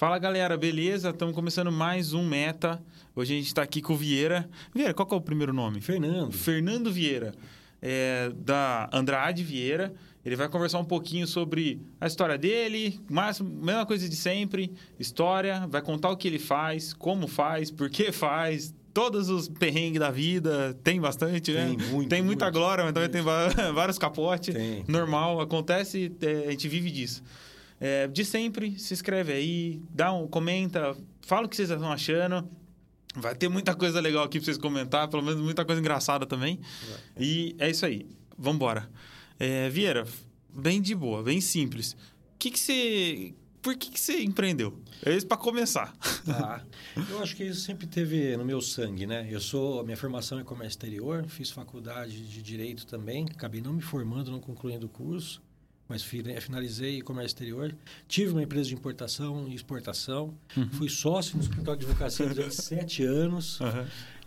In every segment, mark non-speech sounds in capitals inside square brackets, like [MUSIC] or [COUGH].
Fala galera, beleza? Estamos começando mais um Meta. Hoje a gente está aqui com o Vieira. Vieira, qual é o primeiro nome? Fernando. Fernando Vieira, é, da Andrade Vieira. Ele vai conversar um pouquinho sobre a história dele, mas mesma coisa de sempre, história, vai contar o que ele faz, como faz, por que faz, todos os perrengues da vida, tem bastante, né? Tem muito, Tem muita muito. glória, mas também tem va- [LAUGHS] vários capotes. Tem. Normal, acontece, é, a gente vive disso. É, de sempre, se inscreve aí, dá um, comenta, fala o que vocês estão achando. Vai ter muita coisa legal aqui pra vocês comentar, pelo menos muita coisa engraçada também. E é isso aí. Vambora. É, Vieira, bem de boa, bem simples. O que, que você. Por que, que você empreendeu? É isso pra começar. Tá. Eu acho que isso sempre teve no meu sangue, né? Eu sou, minha formação é comércio exterior, fiz faculdade de direito também, acabei não me formando, não concluindo o curso, mas fi- finalizei comércio exterior. Tive uma empresa de importação e exportação, fui sócio no escritório de advocacia durante [LAUGHS] sete anos.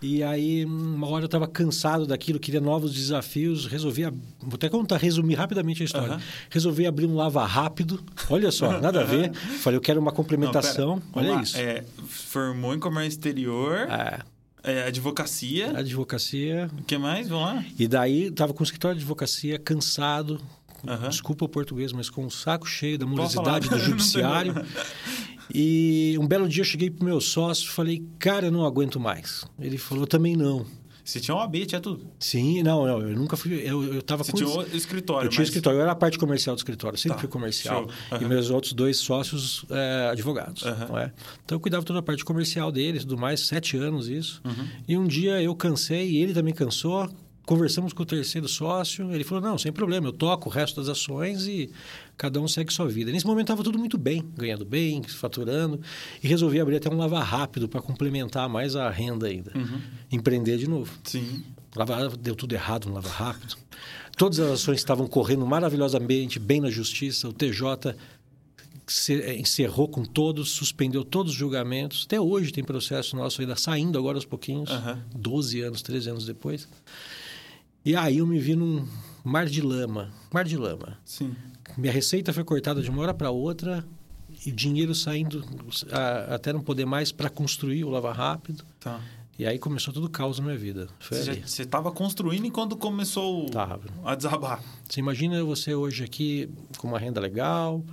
E aí, uma hora eu estava cansado daquilo, queria novos desafios, resolvi. ab- Vou até contar, resumir rapidamente a história. Aham. Resolvi abrir um lava rápido. Olha só, nada a ver. [LAUGHS] Falei, eu quero uma Não, complementação. vamos Olha lá. isso. É, formou em comércio exterior, É, é, advocacia. advocacia. O que mais? Vamos lá? E daí, estava com o escritório de advocacia cansado. Aham. Desculpa o português, mas com o saco cheio da morosidade do judiciário. [LAUGHS] E um belo dia eu cheguei pro meu sócio e falei, cara, eu não aguento mais. Ele falou, também não. Você tinha um AB, tinha tudo. Sim, não, não, eu nunca fui. Eu, eu tava Você com. tinha o escritório, Eu tinha mas... escritório, eu era a parte comercial do escritório, sempre Tá, fui comercial. show. E meus outros dois sócios é, advogados. Não é? Então eu cuidava toda a parte comercial deles, tudo mais, sete anos isso. Uhum. E um dia eu cansei e ele também cansou. Conversamos com o terceiro sócio, ele falou: não, sem problema, eu toco o resto das ações e cada um segue sua vida. Nesse momento estava tudo muito bem, ganhando bem, faturando, e resolvi abrir até um lava rápido para complementar mais a renda ainda. Uhum. Empreender de novo. Sim. Lava, deu tudo errado no Lava Rápido. Todas as ações estavam correndo maravilhosamente bem na justiça. O TJ eh, encerrou com todos, suspendeu todos os julgamentos. Até hoje tem processo nosso ainda saindo agora aos pouquinhos, Aham. 12 anos, 13 anos depois. E aí eu me vi num mar de lama, mar de lama. Sim. Minha receita foi cortada de uma hora para outra e dinheiro saindo ah, até não poder mais para construir o Lava Rápido. Tá. E aí começou todo o caos na minha vida. Foi Você, já, ali. você tava construindo enquanto começou Tava. a desabar. Você imagina você hoje aqui com uma renda legal,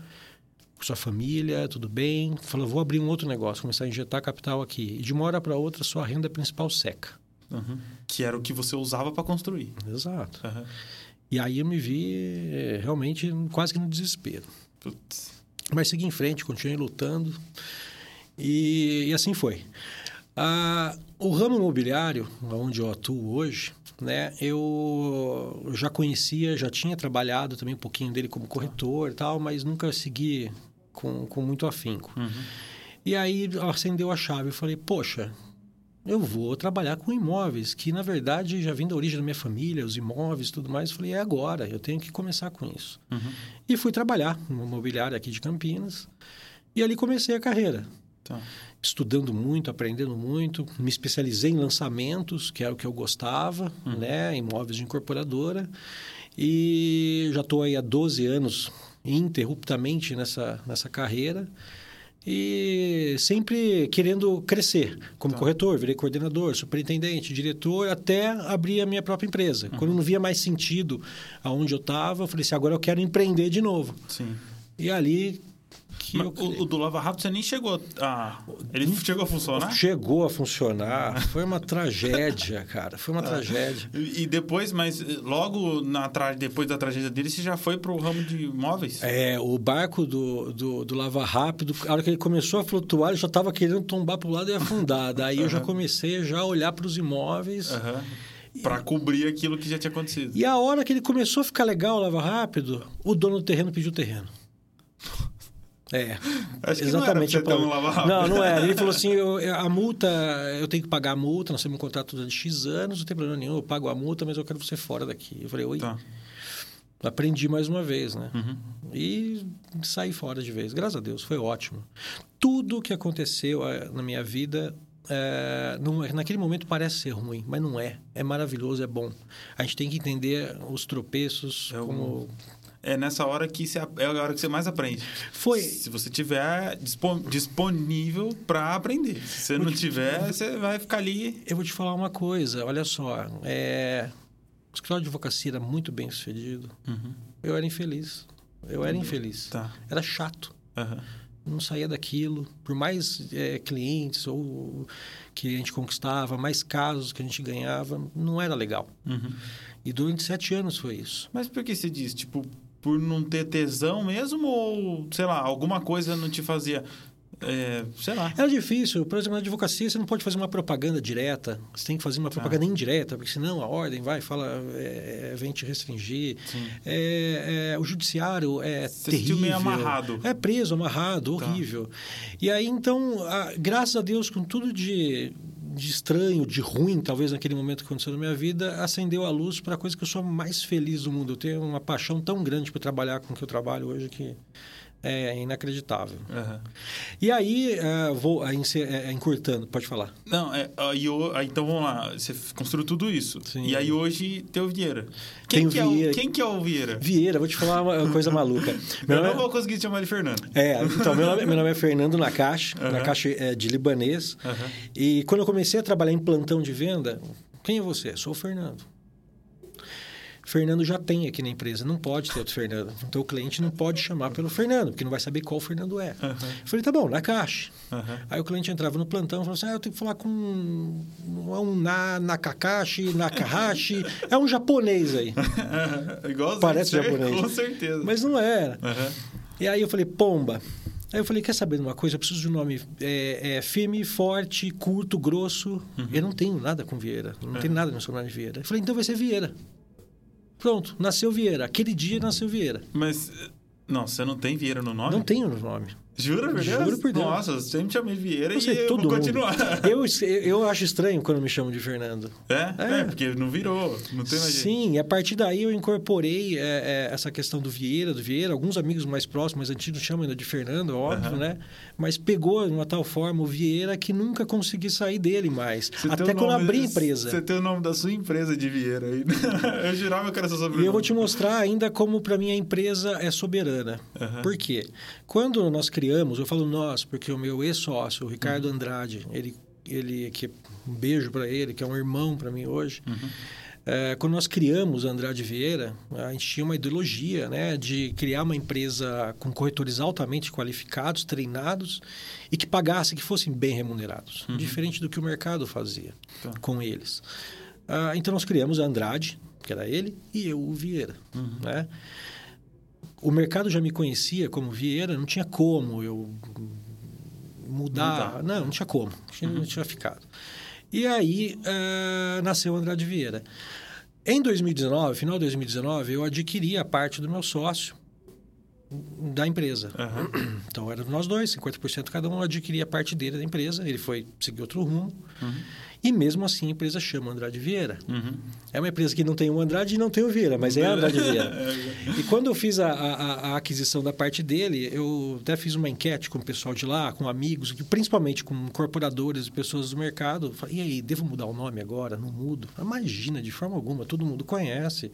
com sua família, tudo bem. Falou, vou abrir um outro negócio, começar a injetar capital aqui. E de uma hora para outra, sua renda principal seca. Uhum. Que era o que você usava para construir. Exato. Aham. E aí eu me vi eh, realmente quase que no desespero. Putz. Mas segui em frente, continuei lutando. E, e assim foi. Ah, o ramo imobiliário, onde eu atuo hoje, né, eu já conhecia, já tinha trabalhado também um pouquinho dele como corretor e tal, mas nunca segui com, com muito afinco. Uhum. E aí acendeu a chave. Eu falei, poxa, eu vou trabalhar com imóveis, que na verdade já vem da origem da minha família, os imóveis e tudo mais. Eu falei, é agora, eu tenho que começar com isso. Uhum. E fui trabalhar no imobiliário aqui de Campinas. E ali comecei a carreira. Tá. Estudando muito, aprendendo muito. Me especializei em lançamentos, que era o que eu gostava, né? Imóveis de incorporadora. E já estou aí há 12 anos ininterruptamente nessa, nessa carreira. E sempre querendo crescer como Tá. corretor, virei coordenador, superintendente, diretor, até abrir a minha própria empresa. Quando eu não via mais sentido aonde eu estava, eu falei assim, agora eu quero empreender de novo. Sim. E ali Mas o, o do Lava Rápido você nem chegou a... Ele chegou a funcionar? chegou a funcionar. Foi uma tragédia, cara. Foi uma [LAUGHS] tragédia. E, depois, mas eh, logo na tra... depois da tragédia dele, você já foi pro ramo de imóveis? É, o barco do, do, do Lava Rápido, a hora que ele começou a flutuar, ele já estava querendo tombar para o lado e afundar. Daí eu já comecei a já olhar para os imóveis. Aham. Pra cobrir aquilo que já tinha acontecido. E a hora que ele começou a ficar legal o Lava Rápido, o dono do terreno pediu o terreno. É, Acho que exatamente. não era. Não, não é. Ele falou assim: eu- a multa, eu tenho que pagar a multa, nós temos um contrato de X anos, não tem problema nenhum, eu pago a multa, mas eu quero você fora daqui. Eu falei, oi. Tá. Aprendi mais uma vez, né? Uhum. E saí fora de vez. Graças a Deus, foi ótimo. Tudo que aconteceu eh, na minha vida, eh, não é- naquele momento parece ser ruim, mas não é. É maravilhoso, é bom. A gente tem que entender os tropeços É como é nessa hora que você, é a hora que você mais aprende. Foi. Se você tiver dispon, disponível para aprender. Se você não tiver, você vai ficar ali. Eu vou te falar uma coisa, olha só. É... O escritório de advocacia era muito bem sucedido. Uhum. Eu era infeliz. Eu era infeliz. Tá. Era chato. Uhum. Não saía daquilo. Por mais é, clientes ou que a gente conquistava, mais casos que a gente ganhava, não era legal. Uhum. E durante sete anos foi isso. Mas por que você diz? Tipo, por não ter tesão mesmo? Ou, sei lá, alguma coisa não te fazia. É, sei lá. Era difícil. Por exemplo, na advocacia, você não pode fazer uma propaganda direta. Você tem que fazer uma propaganda indireta, porque senão a ordem vai, fala, é, vem te restringir. É, é, o judiciário é Você terrível. sentiu meio amarrado. É preso, amarrado, Tá. horrível. E aí, então, a- graças a Deus, com tudo de, de estranho, de ruim, talvez naquele momento que aconteceu na minha vida, acendeu a luz para a coisa que eu sou mais feliz do mundo. Eu tenho uma paixão tão grande por trabalhar com o que eu trabalho hoje que é inacreditável. Uhum. E aí, eh, vou aí, encer- eh, encurtando, pode falar. Não, é, aí, então vamos lá. Você construiu tudo isso. Sim. E aí hoje tem o Vieira. Quem, que, É Vieira. o, quem que é o Vieira? Vieira, vou te falar uma coisa maluca. [LAUGHS] Meu Eu não é- vou conseguir chamar ele Fernando. É, então, meu nome, meu nome é Fernando Nakashi, Aham. Nakashi é de libanês. Aham. E quando eu comecei a trabalhar em plantão de venda, quem é você? Sou o Fernando. Fernando já tem aqui na empresa, não pode ter outro Fernando. Então o cliente não pode chamar pelo Fernando, porque não vai saber qual Fernando é. Eu falei, tá bom, Nakashi. Aham. Aí o cliente entrava no plantão e falava assim: ah, eu tenho que falar com um, um na, Nakakashi, Nakahashi. é um japonês aí. [LAUGHS] Parece japonês. Com certeza. Mas não era. Aham. E aí eu falei, pomba. Aí eu falei, quer saber de uma coisa? Eu preciso de um nome é, é, firme, forte, curto, grosso. Eu não tenho nada com Vieira. Não tenho nada no sobrenome de Vieira. Eu falei, então vai ser Vieira. Pronto, nasceu Vieira. Aquele dia nasceu Vieira. Mas, não, você não tem Vieira no nome? Não tenho no nome. Jura, por Deus? Juro por Deus. Nossa, eu sempre chamei Vieira Eu e sei, eu todo vou continuar. Eu, eu acho estranho quando me chamam de Fernando. É? É. é? porque não virou. Não tem mais jeito. Sim, e a partir daí eu incorporei é, é, essa questão do Vieira, do Vieira. Alguns amigos mais próximos, mais antigos, chamam ainda de Fernando, óbvio, Aham. né? Mas pegou de uma tal forma o Vieira que nunca consegui sair dele mais. Você Até quando abri a empresa. Você tem o nome da sua empresa de Vieira aí. [LAUGHS] eu jurava que era seu sobrenome. E eu vou te mostrar ainda como para mim a empresa é soberana. Aham. Por quê? Quando nós criamos, eu falo nós, porque o meu ex-sócio, o Ricardo Uhum. Andrade, ele, ele que um beijo para ele, que é um irmão para mim hoje. Uhum. É, quando nós criamos a Andrade Vieira, a gente tinha uma ideologia né, de criar uma empresa com corretores altamente qualificados, treinados e que pagassem, que fossem bem remunerados, diferente do que o mercado fazia Tá. com eles. Ah, então nós criamos a Andrade, que era ele, e eu, o Vieira. Né? O mercado já me conhecia como Vieira, não tinha como eu mudar. Mudar. Não, não tinha como, tinha, não tinha ficado. E aí ah, nasceu o Andrade Vieira. Em 2019, final de 2019, eu adquiri a parte do meu sócio da empresa. Aham. [CLEARS THROAT] Então, era nós dois, 50% cada um, eu adquiri a parte dele da empresa, ele foi seguir outro rumo. E mesmo assim, a empresa chama Andrade Vieira. Uhum. É uma empresa que não tem o Andrade e não tem o Vieira, mas é a Andrade [LAUGHS] Vieira. E quando eu fiz a, a- a aquisição da parte dele, eu até fiz uma enquete com o pessoal de lá, com amigos, principalmente com incorporadores e pessoas do mercado. Falei, e aí, devo mudar o nome agora? Não mudo? Imagina, de forma alguma, todo mundo conhece.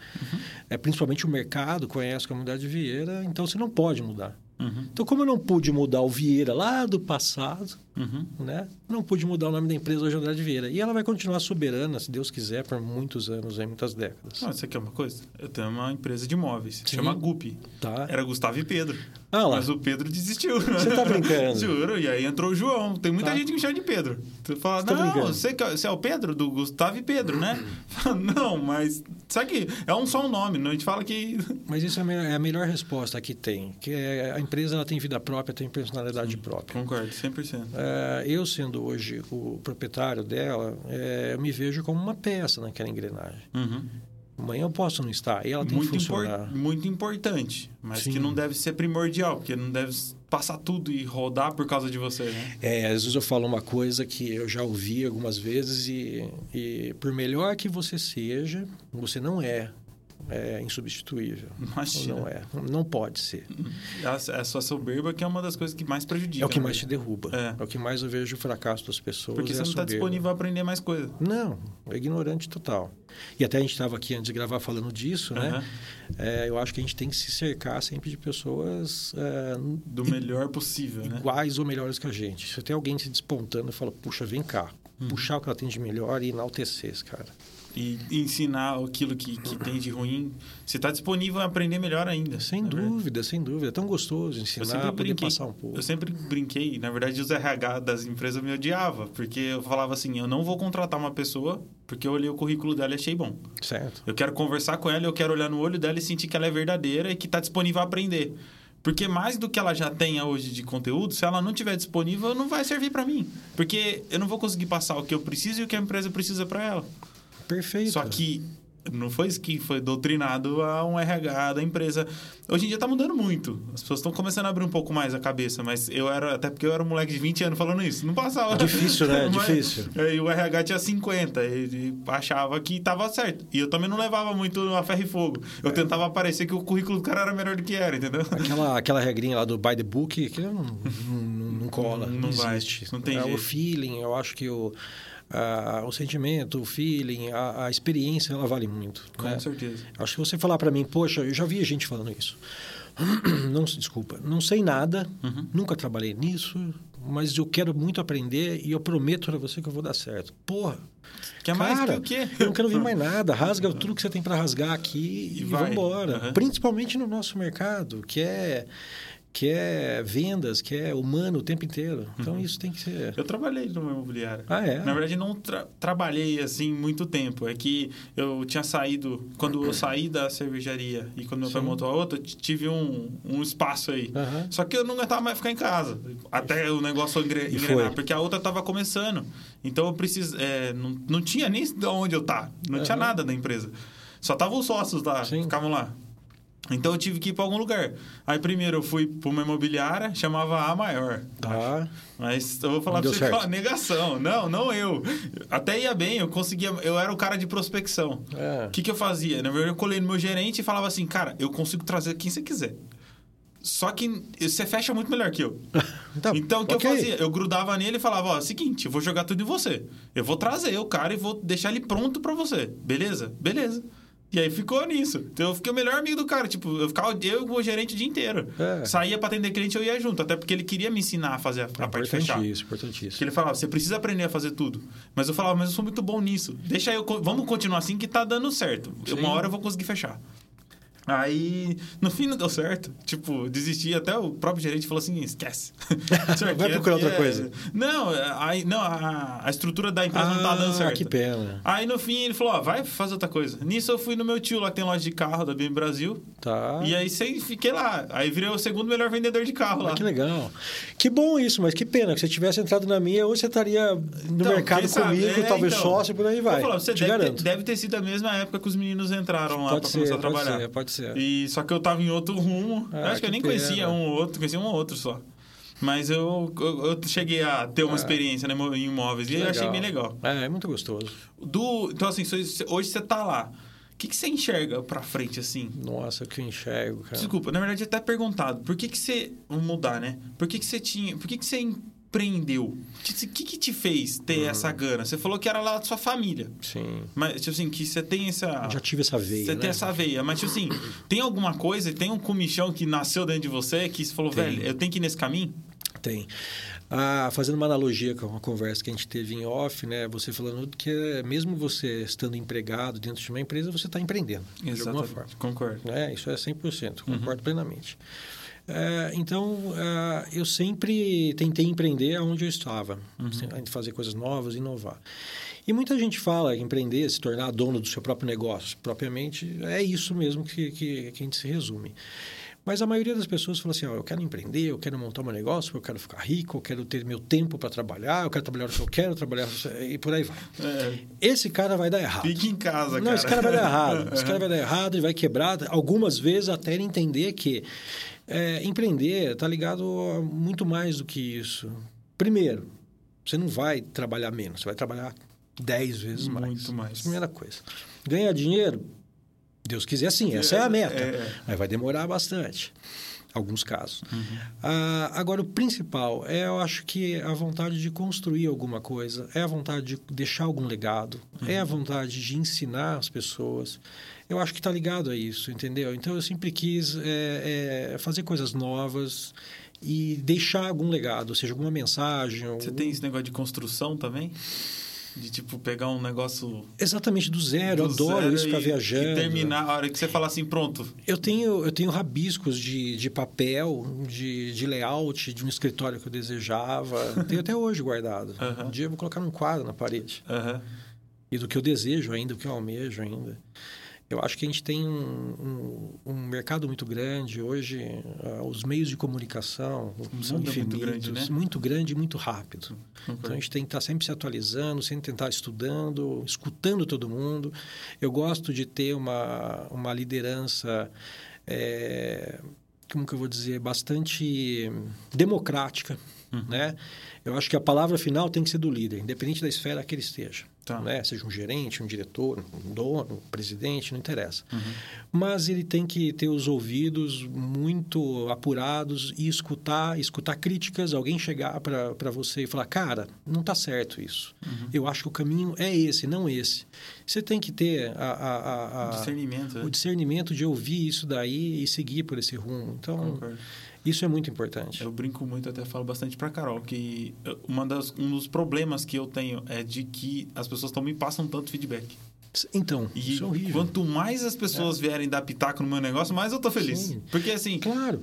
É, principalmente o mercado conhece como Andrade Vieira, então você não pode mudar. Uhum. Então, como eu não pude mudar o Vieira lá do passado, Uhum. né? Não pude mudar o nome da empresa hoje Andrade Vieira. E ela vai continuar soberana, se Deus quiser, por muitos anos, aí, muitas décadas. Ah, você quer uma coisa? Eu tenho uma empresa de imóveis. Sim. Chama Gupi. Tá? Era Gustavo e Pedro. Ah. Mas o Pedro desistiu. Você tá brincando? [LAUGHS] Juro. E aí entrou o João. Tem muita Tá. gente que me chama de Pedro. Você fala, Você tá não, você, é- você é o Pedro do Gustavo e Pedro, né? [CLEARS THROAT] Fala, não, mas... Sabe que é um só um nome. Não? A gente fala que... [LAUGHS] Mas isso é a é a melhor resposta que tem. Que é, a empresa ela tem vida própria, tem personalidade própria. Concordo, 100%. É, eu, sendo hoje o proprietário dela, é, eu me vejo como uma peça naquela engrenagem. Uhum. Amanhã eu posso não estar, e ela tem Muito, que impor- funcionar. muito importante. Mas Sim. que não deve ser primordial. Porque não deve passar tudo e rodar por causa de você, né? É, às vezes eu falo uma coisa que eu já ouvi algumas vezes e, e por melhor que você seja, você não é é insubstituível. Imagina. Não é. Não pode ser. A, a sua soberba que é uma das coisas que mais prejudica. É o que né? mais te derruba. É. É. o que mais eu vejo o fracasso das pessoas. Porque é você a não está disponível a aprender mais coisa. Não, é ignorante total. E até a gente estava aqui antes de gravar falando disso, né? Aham. É, eu acho que a gente tem que se cercar sempre de pessoas é, Do melhor possível, né? iguais ou melhores que a gente. Se tem alguém se despontando, fala, puxa, vem cá. Uhum. Puxar o que ela tem de melhor e enaltecer esse cara. E ensinar aquilo que, que tem de ruim. Você está disponível a aprender melhor ainda. Sem verdade. dúvida, sem dúvida. É tão gostoso ensinar, poder brinquei. passar um pouco. Eu sempre brinquei. Na verdade, os RH das empresas me odiava. Porque eu falava assim, eu não vou contratar uma pessoa porque eu olhei o currículo dela e achei bom. Certo. Eu quero conversar com ela, eu quero olhar no olho dela e sentir que ela é verdadeira e que está disponível a aprender. Porque mais do que ela já tenha hoje de conteúdo, se ela não tiver disponível, não vai servir para mim. Porque eu não vou conseguir passar o que eu preciso e o que a empresa precisa para ela. Perfeito. Só que não foi isso que foi doutrinado a um RH da empresa. Hoje em dia tá mudando muito. As pessoas estão começando a abrir um pouco mais a cabeça, mas eu era, até porque eu era um moleque de 20 anos falando isso. Não passava. Difícil, né? [LAUGHS] Mas- Difícil. E o RH tinha 50, ele achava que tava certo. E eu também não levava muito a ferro e fogo. É. Eu tentava parecer que o currículo do cara era melhor do que era, entendeu? Aquela, aquela regrinha lá do by the book, que não, não, não cola, Não não, vai, existe. não tem É, jeito. O feeling, eu acho que o, a- o sentimento, o feeling, a, a experiência, ela vale muito. Com né? certeza. Acho que você falar para mim, poxa, eu já vi gente falando isso. [CLEARS THROAT] Não, desculpa, não sei nada, Uhum. nunca trabalhei nisso, mas eu quero muito aprender e eu prometo para você que eu vou dar certo. Porra, Quer mais cara, que o quê? eu não quero ver mais [LAUGHS] nada. Rasga tudo que você tem para rasgar aqui E e, vai. vambora. Aham. Principalmente no nosso mercado, que é que é vendas, que é humano o tempo inteiro. Então isso tem que ser. Eu trabalhei numa imobiliária. Ah, é? Na verdade, não tra- trabalhei assim muito tempo. É que eu tinha saído, quando eu saí da cervejaria e quando meu pai Sim. montou a outra, tive um, um espaço aí. Aham. Só que eu não aguentava mais ficar em casa. Até o negócio engre- engrenar, porque a outra estava começando. Então eu precis, é, não, não tinha nem de onde eu tá. Não tinha Aham. nada da empresa. Só estavam os sócios lá, Sim. ficavam lá. Então eu tive que ir para algum lugar. Aí primeiro eu fui para uma imobiliária, chamava A Maior. Tá. Mas eu vou falar deu você que é certo. negação. Não, não eu. Até ia bem, eu conseguia. Eu era o cara de prospecção. É. O que, que eu fazia? Na verdade, eu colei no meu gerente e falava assim, cara, eu consigo trazer quem você quiser. Só que você fecha muito melhor que eu. [LAUGHS] Tá, então, o que ok. eu fazia? Eu grudava nele e falava, ó, seguinte, eu vou jogar tudo em você. Eu vou trazer o cara e vou deixar ele pronto pra você. Beleza? Beleza. E aí ficou nisso. Então eu fiquei o melhor amigo do cara. Tipo, eu ficava eu e o gerente o dia inteiro. É. Saía pra atender cliente, eu ia junto. Até porque ele queria me ensinar a fazer a, a parte de fechar. Importantíssimo, importantíssimo. Que ele falava, você precisa aprender a fazer tudo. Mas eu falava, mas eu sou muito bom nisso. Deixa eu, vamos continuar assim que tá dando certo. Sim. Uma hora eu vou conseguir fechar. Aí, no fim não deu certo. Tipo, desisti. Até o próprio gerente falou assim: esquece. [LAUGHS] [LAUGHS] Vai procurar outra é- coisa. Não, aí, não a, a estrutura da empresa não tá dando Ah, certo. que pena. Aí no fim ele falou: ó, vai fazer outra coisa. Nisso eu fui no meu tio lá que tem loja de carro da BM Brasil. Tá. E aí sei, fiquei lá. Aí virei o segundo melhor vendedor de carro Ah, lá. que legal. Que bom isso, mas que pena que se você tivesse entrado na minha, hoje você estaria no Então, mercado comigo, É, talvez então. sócio, por aí vai. Vou falar, você deve ter, deve ter sido a mesma época que os meninos entraram lá Pode pra ser, começar a pode trabalhar. ser, pode ser. E, só que eu tava em outro rumo. Ah, acho que eu nem pena. conhecia um ou outro, conhecia um ou outro só. Mas eu, eu, eu cheguei a ter uma Ah. experiência né, em imóveis e Que eu achei legal. bem legal. É, é muito gostoso. Do, então, assim, hoje você tá lá. O que, que você enxerga pra frente, assim? Nossa, o que eu enxergo, cara. Desculpa, na verdade, até perguntado. Por que, que você. Vamos mudar, né? Por que, que você tinha. Por que, que você empreendeu? O que, que, que te fez ter Uhum. essa gana? Você falou que era lá da sua família. Sim. Mas, tipo assim, que você tem essa. Já tive essa veia, Você né? tem essa veia. Mas, tipo assim, [COUGHS] tem alguma coisa, tem um comichão que nasceu dentro de você que você falou, Tem. velho, eu tenho que ir nesse caminho? Tem. Ah, fazendo uma analogia com uma conversa que a gente teve em off, né? Você falando que é, mesmo você estando empregado dentro de uma empresa, você está empreendendo, de alguma forma. Concordo. né? Isso é 100%, Uhum. concordo plenamente. É, então, é, eu sempre tentei empreender onde eu estava, Uhum. sem- fazer coisas novas, inovar. E muita gente fala que empreender, se tornar dono do seu próprio negócio, propriamente, é isso mesmo que, que, que a gente se resume. Mas a maioria das pessoas fala assim, ó, eu quero empreender, eu quero montar um negócio, eu quero ficar rico, eu quero ter meu tempo para trabalhar, eu quero trabalhar o que eu quero, trabalhar e por aí vai. É, Esse cara vai dar errado. fique em casa, cara. Não, [LAUGHS] esse cara vai dar errado. Esse cara vai dar errado, ele vai quebrar. Algumas vezes até ele entender que é, empreender está ligado a muito mais do que isso. Primeiro, você não vai trabalhar menos, você vai trabalhar 10 vezes mais. Muito mais. Primeira coisa. Ganhar dinheiro, Deus quiser, sim, essa é, É, a meta. é. Mas vai demorar bastante, alguns casos. Ah, agora, o principal é, eu acho que a vontade de construir alguma coisa, é a vontade de deixar algum legado, é a vontade de ensinar as pessoas. Eu acho que está ligado a isso, entendeu? Então, eu sempre quis é, é, fazer coisas novas e deixar algum legado, seja alguma mensagem. Você algum- tem esse negócio de construção também? De, tipo, pegar um negócio... Exatamente do zero, eu do adoro zero isso, ficar e- viajando. E terminar, a hora que você fala assim, pronto. Eu tenho, eu tenho rabiscos de, de papel, de, de layout, de um escritório que eu desejava. tenho até hoje guardado. [LAUGHS] Um dia eu vou colocar num quadro na parede. E do que eu desejo ainda, do que eu almejo ainda. Eu acho que a gente tem um, um, um mercado muito grande. Hoje, ah, os meios de comunicação são mundo é muito infinitos. grande, né? muito grande e muito rápido. Concordo. Então a gente tem que estar sempre se atualizando, sempre tentar estudando, escutando todo mundo. Eu gosto de ter uma, uma liderança, é, como que eu vou dizer, bastante democrática, Uhum. né? Eu acho que a palavra final tem que ser do líder, independente da esfera que ele esteja. Tá. Né? Seja um gerente, um diretor, um dono, um presidente, não interessa. Uhum. Mas ele tem que ter os ouvidos muito apurados e escutar, escutar críticas, alguém chegar para você e falar, cara, não está certo isso. Uhum. Eu acho que o caminho é esse, não esse. Você tem que ter a- a- a- Discernimento, o discernimento de ouvir isso daí e seguir por esse rumo. Então, Concordo. Isso é muito importante. Eu brinco muito, até falo bastante pra Carol, que uma das, um dos problemas que eu tenho é de que as pessoas não me passam tanto feedback. Então, E isso é horrível. quanto mais as pessoas vierem dar pitaco no meu negócio, mais eu tô feliz. Sim. Porque assim, Claro,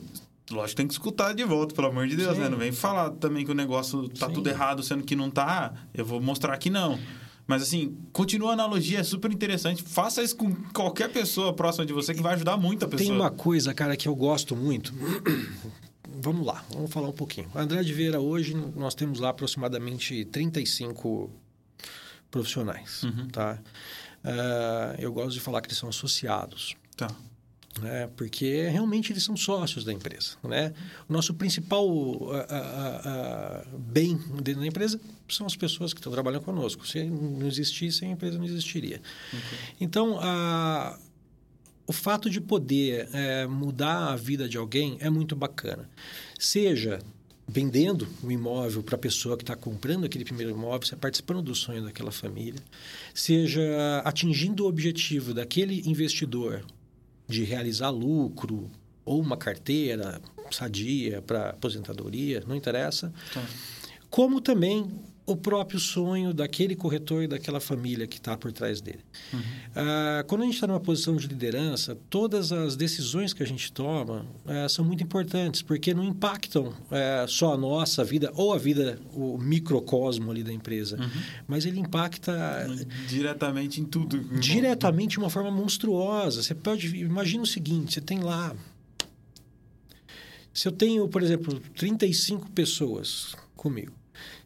lógico, tem que escutar de volta, pelo amor de Deus, Sim. né? Não vem falar também que o negócio tá Sim. tudo errado, sendo que não tá. Eu vou mostrar que não. Mas assim, continua a analogia, é super interessante. Faça isso com qualquer pessoa próxima de você que vai ajudar muito a pessoa. Tem uma coisa, cara, que eu gosto muito. [COUGHS] Vamos lá, vamos falar um pouquinho. A André de Vieira, hoje, nós temos lá aproximadamente 35 profissionais, Uhum. tá? Ah, eu gosto de falar que eles são associados, Tá. Né? Porque realmente eles são sócios da empresa, né? O nosso principal ah, ah, ah, bem dentro da empresa são as pessoas que estão trabalhando conosco. Se não existisse, a empresa não existiria. Então, a, o fato de poder eh, mudar a vida de alguém é muito bacana. Seja vendendo um imóvel para a pessoa que está comprando aquele primeiro imóvel, você participando do sonho daquela família, seja atingindo o objetivo daquele investidor de realizar lucro ou uma carteira sadia para aposentadoria, não interessa, Tá. como também o próprio sonho daquele corretor e daquela família que está por trás dele. Ah, quando a gente está numa posição de liderança, todas as decisões que a gente toma eh, são muito importantes, porque não impactam eh, só a nossa vida ou a vida, o microcosmo ali da empresa, mas ele impacta Diretamente em tudo. diretamente de uma forma monstruosa. Você pode imagina o seguinte: você tem lá. Se eu tenho, por exemplo, 35 pessoas comigo,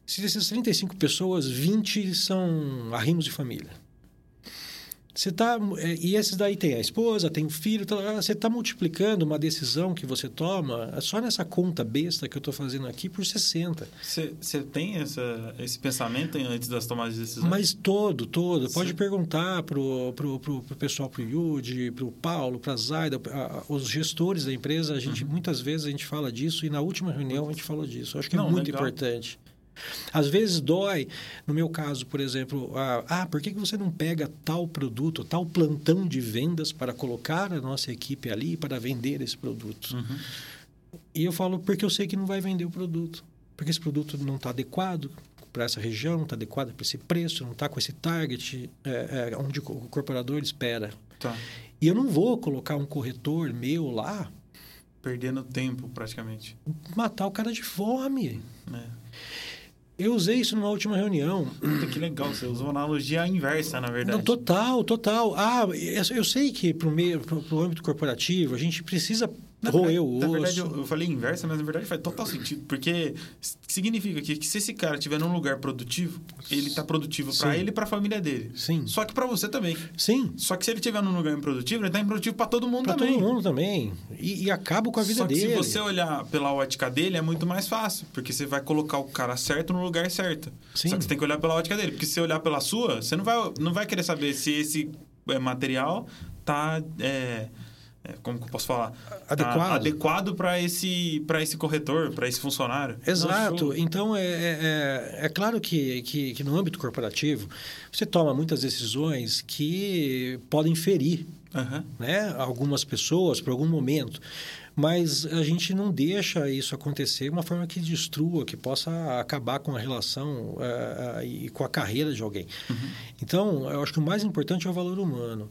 se dessas 35 pessoas, 20 são arrimos de família. Você tá, é, e esses daí tem a esposa, tem o filho, tá, você está multiplicando uma decisão que você toma é só nessa conta besta que eu estou fazendo aqui por 60. Você tem essa, esse pensamento antes das tomadas de decisão? Mas todo, todo. Pode Sim. perguntar pro, pro, pro, pro pessoal, pro Yudi, pro Paulo, pra Zaida, a- a- os gestores da empresa, a gente, muitas vezes a gente fala disso e na última reunião a gente falou disso. Eu acho que Não, é muito legal. importante. Às vezes dói, no meu caso, por exemplo, ah, ah, por que que você não pega tal produto, tal plantão de vendas para colocar a nossa equipe ali para vender esse produto? Uhum. E eu falo porque eu sei que não vai vender o produto. Porque esse produto não está adequado para essa região, não está adequado para esse preço, não está com esse target é, é, onde o corporador espera. Tá. E eu não vou colocar um corretor meu lá Perdendo tempo, praticamente. matar o cara de fome. né? Eu usei isso numa última reunião. Puta, que legal. Você usou uma analogia inversa, na verdade. Não, total, total. Ah, eu sei que para o âmbito corporativo, a gente precisa Na verdade, o osso. na verdade, eu, eu falei inversa, mas na verdade faz total sentido. Porque significa que, que se esse cara estiver num lugar produtivo, ele tá produtivo pra Sim. ele e pra família dele. Sim. Só que pra você também. Sim, Só que se ele estiver num lugar improdutivo, ele tá improdutivo pra todo mundo para também. todo mundo também. E, e acabo com a vida Só que dele. se você olhar pela ótica dele, é muito mais fácil. Porque você vai colocar o cara certo no lugar certo. Sim. Só que você tem que olhar pela ótica dele. Porque se você olhar pela sua, você não vai, não vai querer saber se esse é, material tá é, como que eu posso falar? Adequado. Tá adequado para esse, pra esse corretor, para esse funcionário. Exato. Então, é, é, é, é claro que, que, que, no âmbito corporativo, você toma muitas decisões que podem ferir Uhum. né, algumas pessoas por algum momento. Mas a gente não deixa isso acontecer de uma forma que destrua, que possa acabar com a relação uh, e com a carreira de alguém. Uhum. Então, eu acho que o mais importante é o valor humano.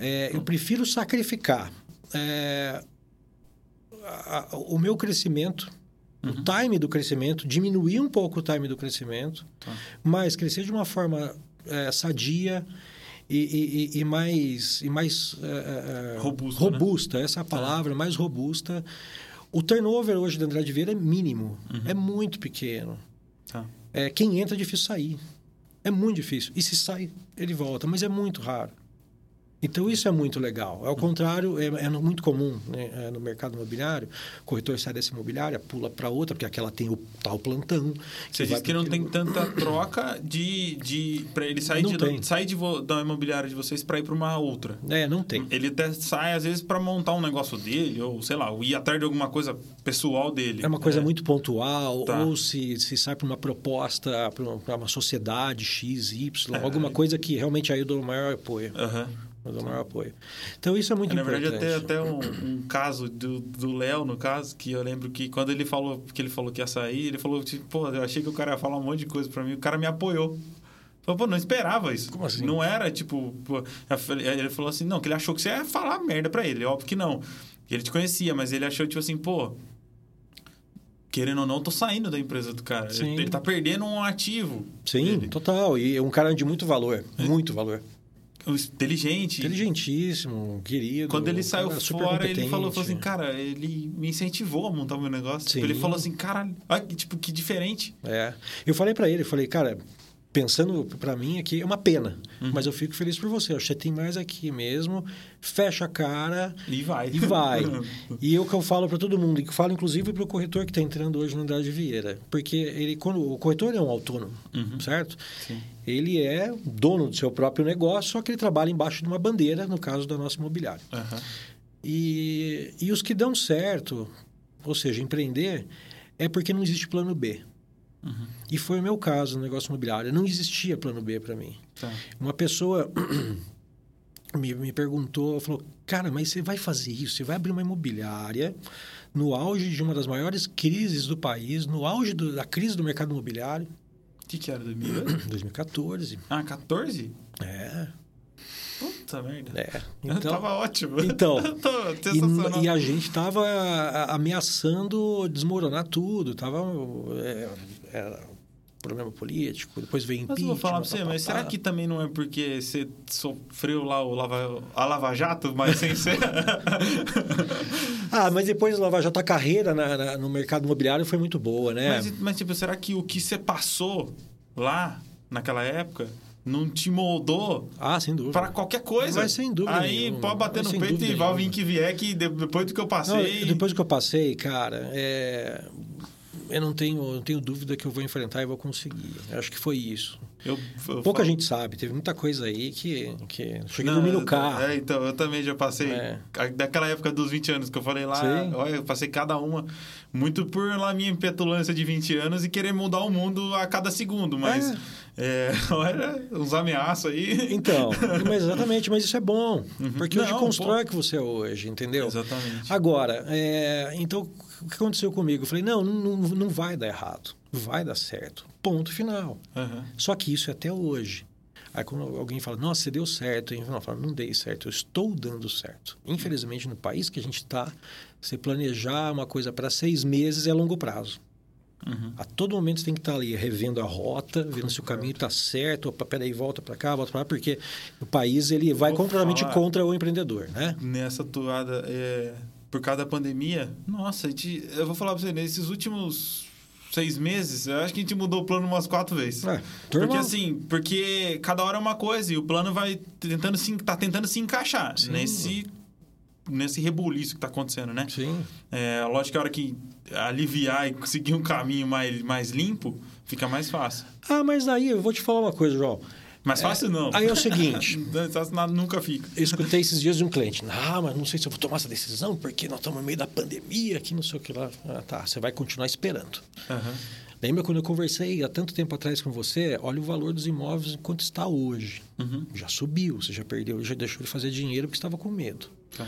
É, eu prefiro sacrificar é, a, o meu crescimento, uhum. o time do crescimento, diminuir um pouco o time do crescimento, tá. mas crescer de uma forma é, sadia e, e, e, mais, e mais uh, robusta, robusta né? essa é a palavra, mais robusta. O turnover hoje da Andrade Vieira é mínimo, uhum. é muito pequeno. Tá. É, quem entra é difícil sair. É muito difícil. E se sai, ele volta, mas é muito raro. Então, isso é muito legal. Ao contrário, é, é muito comum né? é, no mercado imobiliário. O corretor sai dessa imobiliária, pula para outra, porque aquela tem o tal plantão. Você diz que não tem tanta troca de... de para ele sair, não de, tem. sair de, da imobiliária de vocês para ir para uma outra. É, não tem. Ele até sai, às vezes, para montar um negócio dele, ou sei lá, ir atrás de alguma coisa pessoal dele. É uma coisa é. muito pontual, Tá. ou se, se sai para uma proposta, para uma, uma sociedade X, Y, É. alguma coisa que realmente aí eu dou o maior apoio. Aham. Dou o maior apoio. Então, isso é muito Na importante. verdade, até, até um, um caso do Léo, no caso, que eu lembro que quando ele falou que ele falou que ia sair, ele falou, tipo, pô, eu achei que o cara ia falar um monte de coisa pra mim, o cara me apoiou. Falei, pô, não esperava isso. Como assim? Não era, tipo... Pô, ele falou assim, não, que ele achou que você ia falar merda pra ele. Óbvio que não. Ele te conhecia, mas ele achou, tipo assim, pô... Querendo ou não, eu tô saindo da empresa do cara. Sim. Ele, ele tá perdendo um ativo. Sim, dele. total. E é um cara de muito valor, muito valor. Inteligente. Inteligentíssimo, querido. Quando ele saiu cara fora, ele falou, falou assim, cara, ele me incentivou a montar o meu negócio. Tipo, ele falou assim, caralho, olha tipo, que diferente. É. Eu falei para ele, falei, cara, pensando para mim aqui, é uma pena, Uhum. mas eu fico feliz por você. Você tem mais aqui mesmo, fecha a cara E vai. e vai. [LAUGHS] e eu que eu falo para todo mundo, e que eu falo inclusive para o corretor que está entrando hoje no Andrade Vieira, porque ele quando o corretor é um autônomo, Uhum. certo? Sim. Ele é dono do seu próprio negócio, só que ele trabalha embaixo de uma bandeira, no caso da nossa imobiliária. Aham. E, e os que dão certo, ou seja, empreender, é porque não existe plano B. Uhum. E foi o meu caso no negócio imobiliário. Não existia plano B para mim. Tá. Uma pessoa [CLEARS THROAT] me, me perguntou, falou, cara, mas você vai fazer isso? Você vai abrir uma imobiliária no auge de uma das maiores crises do país, no auge do- da crise do mercado imobiliário, O que, que era? 2000? 2014. [CLEARS THROAT] ah, 14? É, Puta merda. é. [LAUGHS] Então, Tava ótimo. então. [LAUGHS] E, e a gente estava ameaçando desmoronar tudo. Tava, é, era problema político, depois veio Mas impeachment. eu vou falar pra você, pá, mas pá. será que também não é porque você sofreu lá o lava, a Lava Jato, mas sem ser... [LAUGHS] Ah, mas depois da Lava Jato, a carreira na- na- no mercado imobiliário foi muito boa, né? mas, mas, tipo, será que o que você passou lá, naquela época, não te moldou Ah, sem dúvida. para qualquer coisa? Mas sem dúvida Aí nenhuma. pode bater Mas no peito e vai vir que vier, que de- depois do que eu Não, passei... depois que eu passei, cara, é, eu não tenho, eu não tenho dúvida que eu vou enfrentar e vou conseguir. Eu acho que foi isso. eu, eu Pouca falo- gente sabe, teve muita coisa aí que, que cheguei a Não, dormir no carro. É, então, eu também já passei. É. a- Daquela época dos 20 anos que eu falei lá, Sim. olha, eu passei cada uma. Muito por lá minha petulância de 20 anos e querer mudar o mundo a cada segundo. Mas, é, [LAUGHS] olha, uns ameaços aí. Então, [LAUGHS] mas exatamente, mas isso é bom, porque hoje Não, constrói o que você é hoje, entendeu? Exatamente. Agora, é, então, o que aconteceu comigo? Eu falei, não, não, não vai dar errado, vai dar certo, ponto final. Aham. Só que isso é até hoje. Aí quando alguém fala, nossa, você deu certo, eu falo, não dei certo, eu estou dando certo. Infelizmente, no país que a gente está, você planejar uma coisa para seis meses é longo prazo. Uhum. A todo momento você tem que estar ali revendo a rota, vendo se o caminho está certo, opa, peraí, volta para cá, volta para lá, porque o país ele vai completamente contra o empreendedor, né? Nessa toada, é, por causa da pandemia, nossa, gente, eu vou falar pra você, nesses últimos seis meses, eu acho que a gente mudou o plano umas quatro vezes. É, Porque assim, porque cada hora é uma coisa e o plano vai tentando se, tá tentando se encaixar Sim. nesse nesse rebuliço que tá acontecendo, né? Sim. É, lógico que a hora que aliviar e conseguir um caminho mais, mais limpo, fica mais fácil. Ah, mas aí eu vou te falar uma coisa, João. Mais fácil não. Aí é o seguinte. [LAUGHS] Nunca fica. Eu escutei esses dias de um cliente. Ah, mas não sei se eu vou tomar essa decisão, porque nós estamos no meio da pandemia, que não sei o que lá. Ah, tá, você vai continuar esperando. Aham. Lembra quando eu conversei há tanto tempo atrás com você? Olha o valor dos imóveis enquanto está hoje. Uhum. Já subiu, você já perdeu, já deixou de fazer dinheiro porque estava com medo. Tá.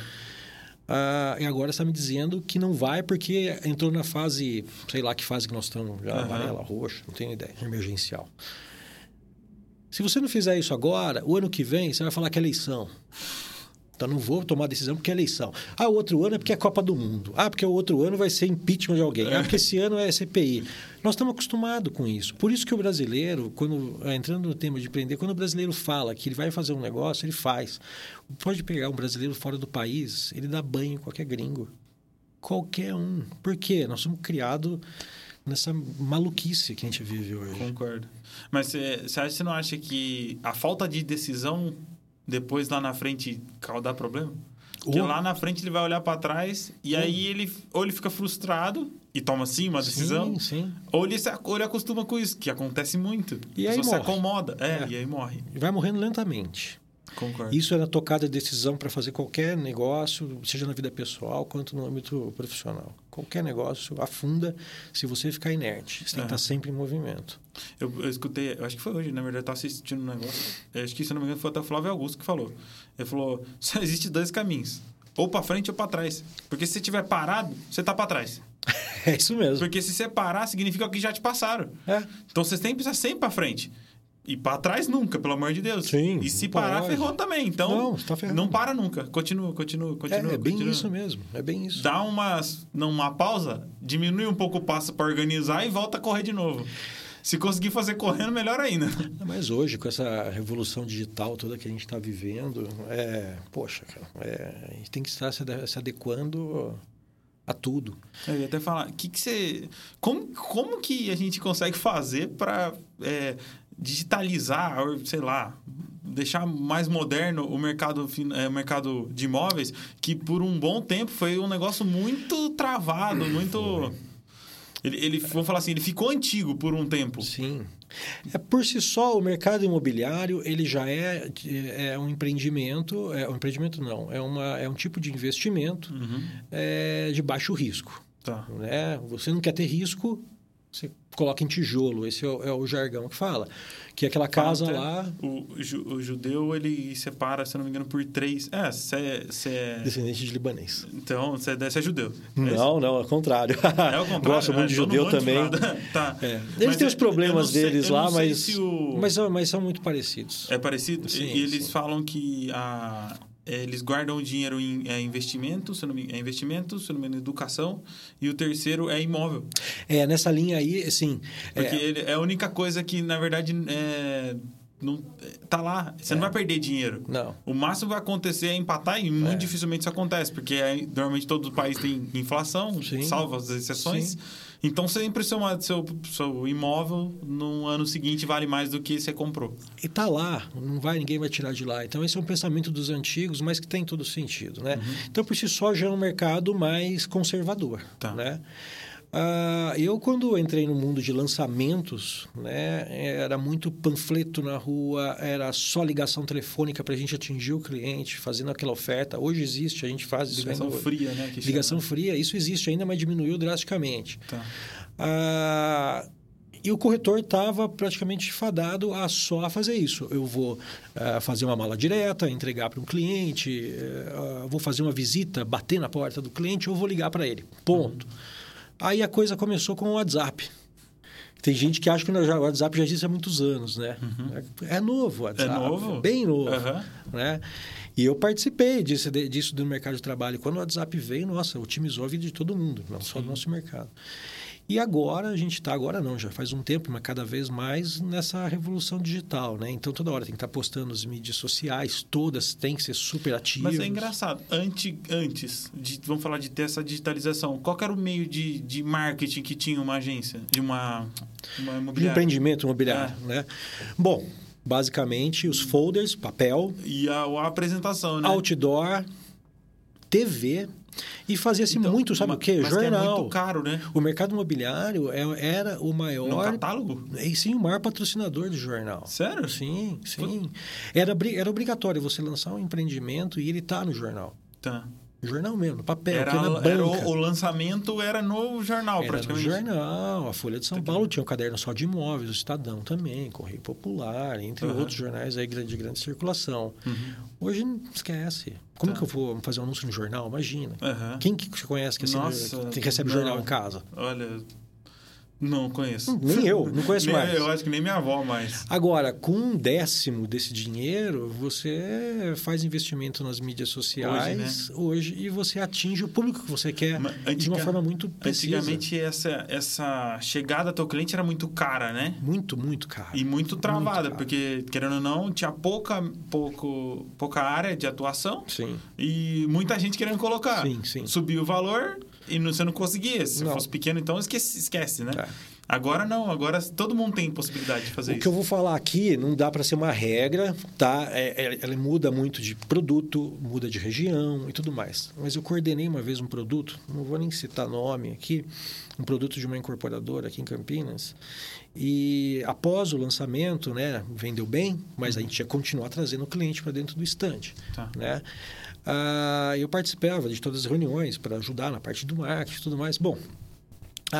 Ah, e agora está me dizendo que não vai porque entrou na fase, sei lá que fase que nós estamos, já Aham. amarela, roxa, não tenho ideia, emergencial. Se você não fizer isso agora, o ano que vem você vai falar que é eleição. Então não vou tomar decisão porque é eleição. Ah, o outro ano é porque é Copa do Mundo. Ah, porque o outro ano vai ser impeachment de alguém. Ah, porque esse ano é CPI. Nós estamos acostumados com isso. Por isso que o brasileiro, quando ah, entrando no tema de empreender, quando o brasileiro fala que ele vai fazer um negócio, ele faz. Pode pegar um brasileiro fora do país, ele dá banho em qualquer gringo. Qualquer um. Por quê? Nós somos criados nessa maluquice que a gente vive hoje. Concordo. Mas você não acha que a falta de decisão depois lá na frente dá problema? Porque Ou- lá na frente ele vai olhar para trás e aí ele ou ele fica frustrado e toma sim uma decisão, Sim, sim. ou ele se ou ele acostuma com isso, que acontece muito. E aí pessoa se morre. acomoda, é, É. e aí morre. E vai morrendo lentamente. Concordo. Isso é na tocada de decisão para fazer qualquer negócio, seja na vida pessoal quanto no âmbito profissional. Qualquer negócio afunda se você ficar inerte. Você tem que estar sempre em movimento. Eu, eu escutei, eu acho que foi hoje, na verdade, eu tava assistindo um negócio. Acho que, se não me engano, foi até o Flávio Augusto que falou. Ele falou: [LAUGHS] só existe dois caminhos. Ou para frente ou para trás. Porque se você estiver parado, você tá para trás. [LAUGHS] É isso mesmo. Porque se você parar, significa que já te passaram. É. Então você sempre precisa sempre para frente. E para trás nunca, pelo amor de Deus. Sim, E se parar, pode. ferrou também. Então, Não, tá não para nunca. Continua, continua, continua. É, é bem continua. isso mesmo. É bem isso. Dá uma, uma pausa, diminui um pouco o passo para organizar e volta a correr de novo. Se conseguir fazer correndo, melhor ainda. [LAUGHS] Mas hoje, com essa revolução digital toda que a gente está vivendo, é, poxa, cara, é, a gente tem que estar se ade- se adequando a tudo. Eu ia até falar, que que você, como, como que a gente consegue fazer para digitalizar, ou, sei lá, deixar mais moderno o mercado, fin- eh, o mercado de imóveis, que por um bom tempo foi um negócio muito travado, muito... Ele, ele, vamos falar assim, ele ficou antigo por um tempo. Sim. É, por si só, o mercado imobiliário ele já é, é um empreendimento, é um empreendimento não, é, uma, é um tipo de investimento Uhum. é, de baixo risco. Tá. Né? Você não quer ter risco, você coloca em tijolo, esse é o, é o jargão que fala. Que é aquela casa lá, O, o judeu, ele separa, se eu não me engano, por três... É, você é... descendente de libanês. Então, você é, é judeu. É? Não, não, é o contrário. É o contrário? [LAUGHS] Gosto muito de judeu também. nada. tá. Eles têm os problemas sei- deles lá, mas, o- mas, mas são muito parecidos. É parecido? Sim, e eles sim. falam que a, eles guardam o dinheiro em é, investimento, se não me, é investimento, se não me engano, educação, e o terceiro é imóvel. É, nessa linha aí, assim. Porque é, ele é a única coisa que, na verdade, é, não, é, tá lá. Você não vai perder dinheiro. não. O máximo que vai acontecer é empatar e muito É. dificilmente isso acontece, porque é- normalmente todo país tem inflação, Sim. salvo as exceções. Sim. Então sempre seu, seu, seu imóvel no ano seguinte vale mais do que você comprou. E tá lá, não vai, ninguém vai tirar de lá. Então, esse é um pensamento dos antigos, mas que tem todo sentido, né? Então, por si só, já é um mercado mais conservador, Tá. né? Ah, eu, quando entrei no mundo de lançamentos, né, era muito panfleto na rua, era só ligação telefônica para a gente atingir o cliente, fazendo aquela oferta. Hoje existe, a gente faz isso Ligação ainda- fria, né? Ligação chama. fria, isso existe ainda, mas diminuiu drasticamente. Tá. Ah, e o corretor estava praticamente fadado a só fazer isso. Eu vou ah, fazer uma mala direta, entregar para um cliente, ah, vou fazer uma visita, bater na porta do cliente ou vou ligar para ele. Ponto. Aí a coisa começou com o WhatsApp. Tem gente que acha que o WhatsApp já existe há muitos anos, né? É novo o WhatsApp. Uhum. novo? Bem novo. Aham. Né? E eu participei disso, disso do mercado de trabalho. Quando o WhatsApp veio, nossa, otimizou a vida de todo mundo, não só do nosso mercado. E agora a gente está, agora não, já faz um tempo, mas cada vez mais nessa revolução digital, né? Então toda hora tem que estar postando as mídias sociais, todas têm que ser super ativas. Mas é engraçado. Antes, antes de, vamos falar de ter essa digitalização, qual era o meio de, de marketing que tinha uma agência? De uma, uma De imobiliária? empreendimento imobiliário, É. né? Bom, basicamente os folders, papel, E a, a apresentação, né? outdoor, TV e fazia-se Então, muito, sabe ma- o quê? mas que é Jornal. muito caro, né? O mercado imobiliário é- era o No maior. catálogo? E sim, o maior patrocinador do jornal. Sério? Sim, sim. Era, era obrigatório você lançar um empreendimento e ele tá no jornal. Tá. Jornal mesmo, no papel, Era, na banca. era o, o lançamento era no jornal, Era no praticamente. jornal, a Folha de São aqui. Paulo tinha o caderno só de imóveis, o Estadão também, Correio Popular, entre Aham. outros jornais aí de grande circulação. Uhum. Hoje, esquece. Como Tá. que eu vou fazer um anúncio no jornal? Imagina. Aham. Quem que você conhece que, Nossa, recebe, que recebe não. jornal em casa? Olha, não conheço. Nem eu, não conheço [LAUGHS] Nem- mais. Eu acho que nem minha avó mais. Agora, com um décimo desse dinheiro, você faz investimento nas mídias sociais hoje, e você atinge o público que você quer Mas de uma antiga- forma muito precisa. Antigamente, essa, essa chegada ao teu cliente era muito cara, né? Muito, muito caro. E muito travada, caro. porque, querendo ou não, tinha pouca, pouco, pouca área de atuação Sim. e muita gente querendo colocar. Sim, sim. Subiu o valor e não- você não conseguia. Se Não. fosse pequeno, então esquece, esquece né? É. Agora não, agora todo mundo tem possibilidade de fazer O isso. que eu vou falar aqui não dá para ser uma regra, tá? É- é- ela muda muito de produto, muda de região e tudo mais. Mas eu coordenei uma vez um produto, não vou nem citar nome aqui, um produto de uma incorporadora aqui em Campinas. E após o lançamento, né, vendeu bem, mas a gente ia continuar trazendo o cliente para dentro do estande, Tá. né? Ah, eu participava de todas as reuniões para ajudar na parte do marketing e tudo mais. Bom,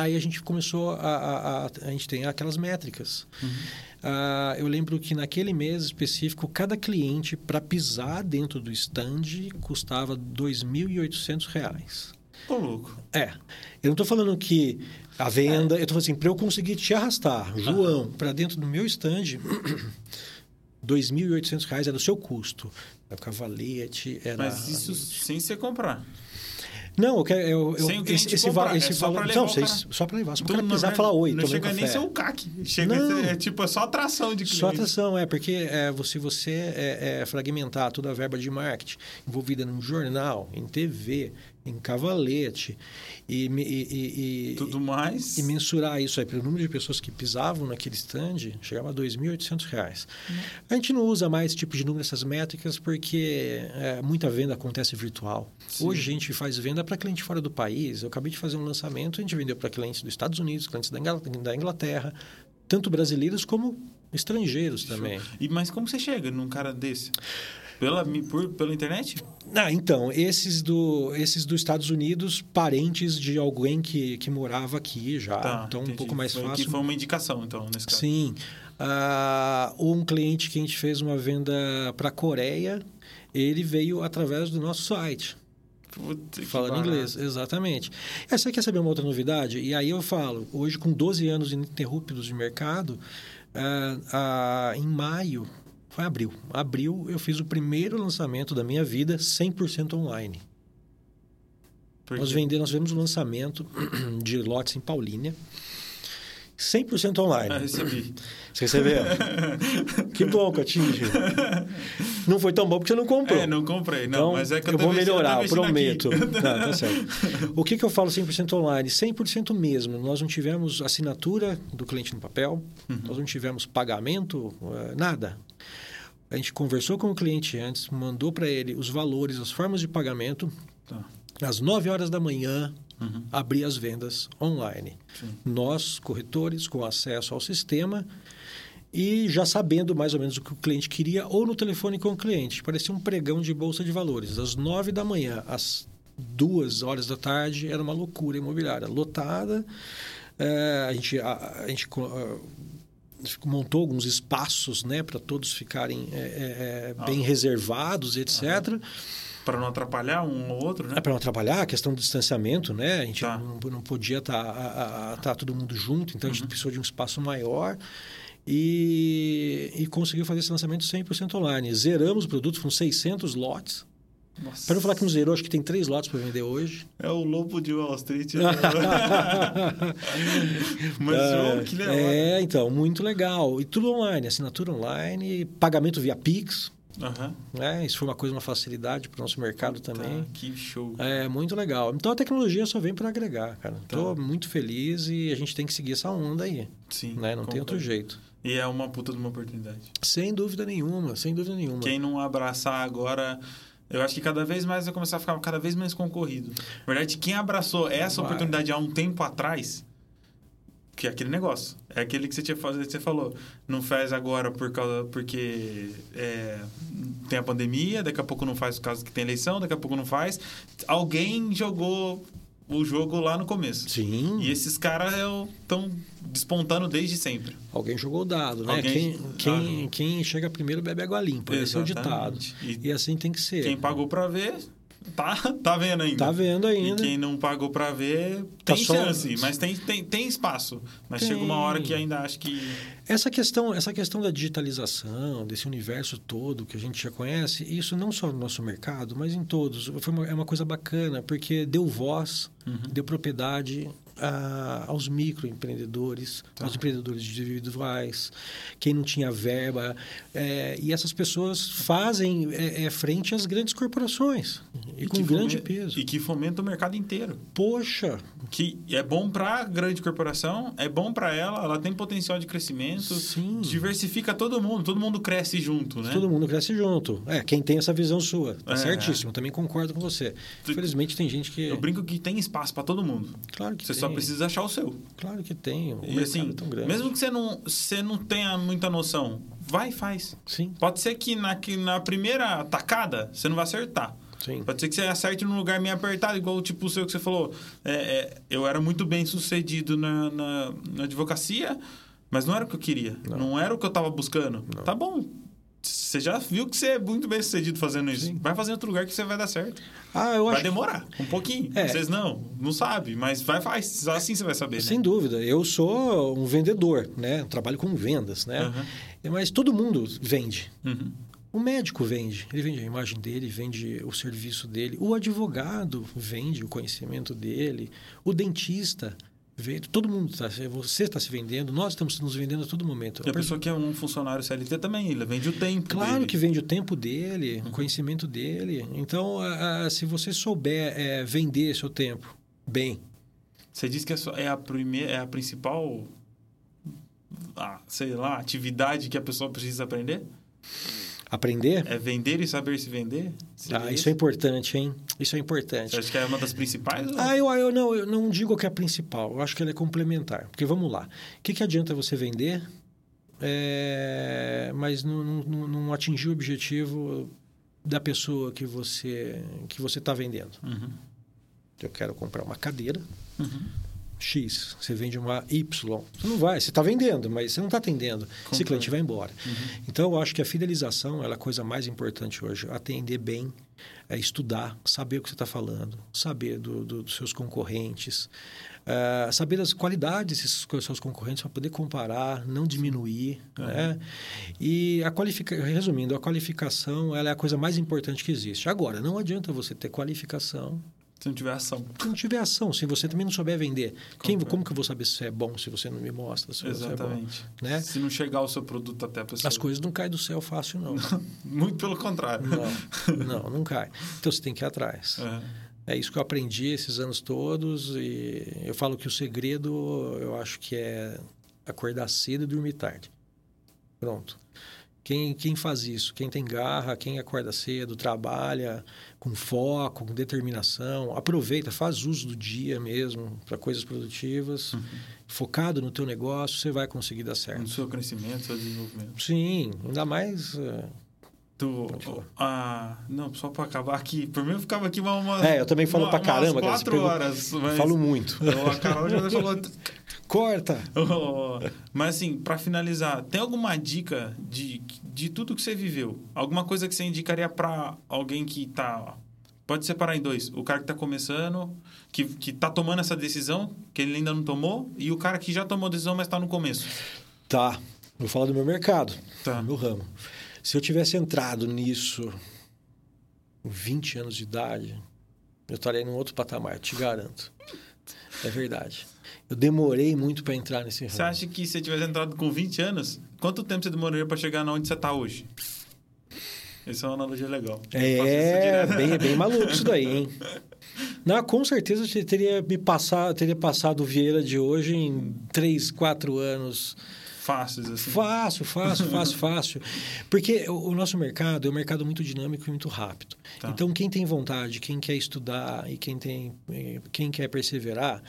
Aí a gente começou a, a, a, a gente tem aquelas métricas. Ah, eu lembro que naquele mês específico, cada cliente para pisar dentro do stand custava 2.800 reais. Ô, louco. É, eu não estou falando que a venda, eu estou falando assim, para eu conseguir te arrastar, João, para dentro do meu stand, [CLEARS THROAT] 2.800 reais era o seu custo. Era cavalete, era... Mas isso sem você comprar. Não, eu quero. Eu, eu, Sem o cliente esse, comprar, va- esse é só valor. Não, vocês- só para levar. Só para não- pisar e falar oi. Não chega nem café. ser o CAC. Chega Não. ser, é tipo, é só atração de cliente. Só atenção, é porque é, você, você é, é, fragmentar toda a verba de marketing envolvida num jornal, em TV, em cavalete, e, e, e, Tudo mais. e mensurar isso aí pelo número de pessoas que pisavam naquele stand, chegava a 2.800 reais. A gente não usa mais esse tipo de número, essas métricas, porque é, muita venda acontece virtual. Sim. Hoje a gente faz venda para cliente fora do país. Eu acabei de fazer um lançamento, a gente vendeu para clientes dos Estados Unidos, clientes da Inglaterra, tanto brasileiros como estrangeiros também. E, mas como você chega num cara desse? Pela, por, pela internet? Ah, então, esses, do, esses dos Estados Unidos, parentes de alguém que, que morava aqui já. Tá, então, um entendi. pouco mais Foi- fácil. Que foi uma indicação, então, nesse caso. Sim. Ah, um cliente que a gente fez uma venda para a Coreia, ele veio através do nosso site. Puta, Falando inglês, exatamente. É, você quer saber uma outra novidade? E aí eu falo, hoje com 12 anos ininterruptos de mercado, ah, ah, em maio, foi abril, abril eu fiz o primeiro lançamento da minha vida 100% online. Nós vendemos, nós fizemos um lançamento [CLEARS THROAT] de lotes em Paulínia, 100% online. Ah, recebi. Você recebeu? [LAUGHS] que bom, Catinho. Não foi tão bom porque você não comprou. É, não comprei. Não, Então, mas é que eu, eu vou melhorar, eu prometo. [LAUGHS] Tá, tá certo. O que, que eu falo 100% online? 100% mesmo. Nós não tivemos assinatura do cliente no papel, Uhum. nós não tivemos pagamento, eh, nada. A gente conversou com o cliente antes, mandou para ele os valores, as formas de pagamento. Tá. Às 9 horas da manhã, Uhum. abrir as vendas online. Sim. Nós, corretores, com acesso ao sistema e já sabendo mais ou menos o que o cliente queria ou no telefone com o cliente. Parecia um pregão de bolsa de valores. Das 9 da manhã às duas horas da tarde era uma loucura imobiliária. Lotada. É, a gente, a, a gente co- a, montou alguns espaços né, para todos ficarem é, é, é, bem Ah. reservados, etc. Para não atrapalhar um ou outro, né? É para não atrapalhar a questão do distanciamento, né? A gente Tá. não, não podia estar tá, todo mundo junto, então a gente precisou de um espaço maior e, e conseguiu fazer esse lançamento 100% online. Zeramos o produto, foram 600 lotes. Nossa. Para não falar que não zerou, acho que tem três lotes para vender hoje. É o lobo de Wall Street. né? [LAUGHS] Mas, é, que legal. é, então, muito legal. E tudo online, assinatura online, pagamento via Pix. Né? Isso foi uma coisa, uma facilidade para o nosso mercado também. Tá, que show. É muito legal. Então a tecnologia só vem para agregar, cara. Estou Tá. muito feliz e a gente tem que seguir essa onda aí. Sim. Né? Não tem outro jeito. E é uma puta de uma oportunidade. Sem dúvida nenhuma, sem dúvida nenhuma. Quem não abraçar agora Eu acho que cada vez mais vai começar a ficar cada vez mais concorrido. Na verdade, quem abraçou essa Vai. oportunidade há um tempo atrás, que é aquele negócio. É aquele que você tinha fazer, você falou. Não faz agora por causa, porque é, tem a pandemia, daqui a pouco não faz por causa que tem eleição, daqui a pouco não faz. Alguém jogou o jogo lá no começo. Sim. E esses caras estão despontando desde sempre. Alguém jogou o dado, né? Alguém- Quem, quem, Ah. quem chega primeiro bebe água limpa. Esse é o ditado. Exatamente. E E assim tem que ser. Quem pagou pra ver, tá, tá vendo ainda. Tá vendo ainda. E quem não pagou pra ver, Tá tem só- chance, mas tem, tem, tem espaço. Mas Tem. chega uma hora que ainda acho que. Essa questão, essa questão da digitalização, desse universo todo que a gente já conhece, isso não só no nosso mercado, mas em todos, foi uma, é uma coisa bacana, porque deu voz, Uhum. deu propriedade a- aos microempreendedores, Tá. aos empreendedores individuais, quem não tinha verba. é, e essas pessoas fazem é, é, frente às grandes corporações, e, com que grande peso. E que fomenta o mercado inteiro. Poxa, Que é bom pra grande corporação, é bom pra ela, ela tem potencial de crescimento. Sim. Diversifica todo mundo, todo mundo cresce junto, né? Todo mundo cresce junto. É, quem tem essa visão sua. Tá É. certíssimo. Também concordo com você. Infelizmente tem gente que. Eu brinco que tem espaço pra todo mundo. Claro que Você tem. Só precisa achar o seu. Claro que tem. O E mercado assim, é tão grande. mesmo que você não, você não tenha muita noção, vai e faz. Sim, Pode ser que na, que na primeira tacada você não vai acertar. sim. Pode ser que você acerte num lugar meio apertado, igual tipo o seu que você falou. É, é, eu era muito bem sucedido na, na, na advocacia, mas não era o que eu queria. Não. Não, era o que eu tava buscando. Não. Tá bom. Você já viu que você é muito bem sucedido fazendo isso. Sim. Vai fazer em outro lugar que você vai dar certo. Ah, eu Vai acho. que- demorar um pouquinho. É. Vocês não, não sabe, mas vai, faz. Assim você vai saber, Sem né? dúvida. Eu sou um vendedor, né? Trabalho com vendas, né? Aham. Mas todo mundo vende. Uhum. O médico vende, ele vende a imagem dele, vende o serviço dele. O advogado vende o conhecimento dele. O dentista vende. Todo mundo está. Você está se vendendo, nós estamos nos vendendo a todo momento. E a pessoa que é um funcionário CLT também, ele vende o tempo. Claro dele. que vende o tempo dele, o conhecimento dele. Então, a- a- se você souber é, vender seu tempo bem, Você disse que é, é a primeira, é a principal, ah, sei lá, atividade que a pessoa precisa aprender? Aprender, É vender e saber se vender? Seria ah, isso é importante, hein? Isso é importante. Você acha que é uma das principais? ou- Ah, eu, eu, não, eu não digo que é a principal, eu acho que ela é complementar. Porque vamos lá, o que, que adianta você vender, é, mas não, não, não- não atingir o objetivo da pessoa que você que você está vendendo? Uhum. Eu quero comprar uma cadeira Uhum. X, você vende uma Y. Você não vai, você está vendendo, mas você não está atendendo. Esse cliente vai embora. Uhum. Então, eu acho que a fidelização é a coisa mais importante hoje. Atender bem, é estudar, saber o que você está falando, saber do- do- dos seus concorrentes, ah, saber das qualidades desses seus concorrentes para poder comparar, não diminuir. Uhum. Né? E a qualifica... resumindo, a qualificação ela é a coisa mais importante que existe. Agora, não adianta você ter qualificação Se não tiver ação. se não tiver ação, se você também não souber vender, quem, como que eu vou saber se é bom se você não me mostra? Se você é bom, Exatamente. né? Se não chegar o seu produto até a pessoa. As coisas não caem do céu fácil, não. [LAUGHS] Muito pelo contrário. Não, não, não cai. Então você tem que ir atrás. É. É isso que eu aprendi esses anos todos e eu falo que o segredo eu acho que é acordar cedo e dormir tarde. Pronto. Quem, quem faz isso? Quem tem garra, quem acorda cedo, trabalha com foco, com determinação, aproveita, faz uso do dia mesmo para coisas produtivas, focado no teu negócio, você vai conseguir dar No certo. seu crescimento, seu desenvolvimento. Sim, ainda mais eh, Tu, ah, não, só para acabar aqui. Por mim, eu ficava aqui uma. uma É, eu também falo uma- pra caramba, umas cara, quatro pegou- horas. Mas... falo muito. [LAUGHS] A Carol já falou. Corta. Mas assim, para finalizar, tem alguma dica de, de tudo que você viveu? Alguma coisa que você indicaria para alguém que tá. Pode separar em dois. O cara que tá começando, que, que tá tomando essa decisão, que ele ainda não tomou, e o cara que já tomou a decisão, mas tá no começo. Tá, vou falar do meu mercado, Tá. do meu ramo. Se eu tivesse entrado nisso com 20 anos de idade, eu estaria num outro patamar, te garanto. É verdade. Eu demorei muito para entrar nesse Você ramo. acha que se você tivesse entrado com 20 anos, quanto tempo você demoraria para chegar na onde você tá hoje? Essa é uma analogia legal. Eu faço isso É, bem, bem maluco isso daí, hein? [LAUGHS] Não, com certeza eu teria me passado, teria passado o Vieira de hoje em 3, 4 anos fáceis, assim? Fácil, fácil, fácil, [LAUGHS] fácil. Porque o, o nosso mercado é um mercado muito dinâmico e muito rápido. Tá. Então, quem tem vontade, quem quer estudar e quem, tem, eh, quem quer perseverar,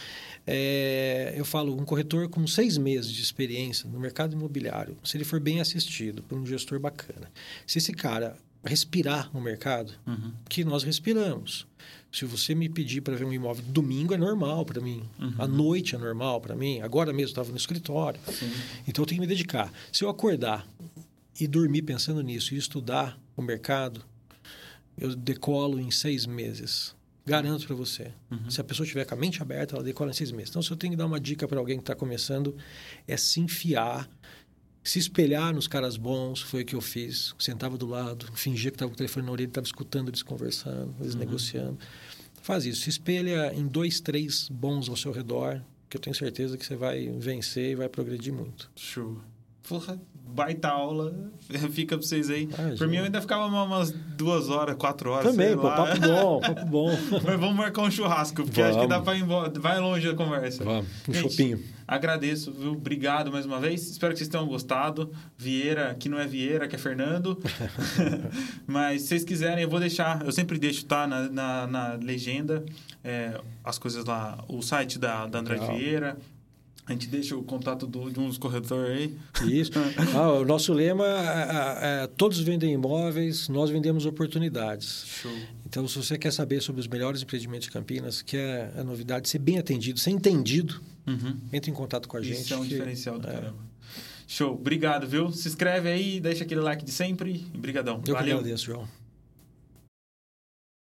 é, eu falo, um corretor com seis meses de experiência no mercado imobiliário, se ele for bem assistido por um gestor bacana, se esse cara respirar no mercado, Uhum. que nós respiramos. Se você me pedir para ver um imóvel domingo é normal para mim, à noite é normal para mim. Agora mesmo estava no escritório, Sim. então eu tenho que me dedicar. Se eu acordar e dormir pensando nisso e estudar o mercado, eu decolo em seis meses. Garanto para você. Se a pessoa tiver com a mente aberta, ela decola em seis meses. Então, se eu tenho que dar uma dica para alguém que está começando, é se enfiar, se espelhar nos caras bons. Foi o que eu fiz. Sentava do lado, fingia que estava com o telefone na orelha, estava escutando eles conversando, eles negociando. Faz isso. Se espelha em dois, três bons ao seu redor, que eu tenho certeza que você vai vencer e vai progredir muito. Show. Porra, baita aula. [LAUGHS] Fica pra vocês aí. Imagina. Por mim, eu ainda ficava uma- umas duas horas, quatro horas. Também, pô, papo bom, papo [LAUGHS] bom. Mas vamos marcar um churrasco, porque acho que Vamos. dá pra ir embora. Vai longe a conversa. Vamos, um Gente, chopinho. Agradeço, viu? Obrigado mais uma vez. Espero que vocês tenham gostado. Vieira, que não é Vieira, que é Fernando. [LAUGHS] Mas se vocês quiserem, eu vou deixar. Eu sempre deixo, tá? Na, na, na legenda, é, as coisas lá. O site da, da Andrade Legal. Vieira. A gente deixa o contato do, de uns corretores aí. Isso. [LAUGHS] Ah, o nosso lema é, é, todos vendem imóveis, nós vendemos oportunidades. Show. Então, se você quer saber sobre os melhores empreendimentos de Campinas, quer a novidade, ser bem atendido, ser entendido, Uhum. entre em contato com a gente. Isso é um que- diferencial do é. caramba. Show. Obrigado, viu? Se inscreve aí, deixa aquele like de sempre. Obrigadão. Eu que Valeu. agradeço, João.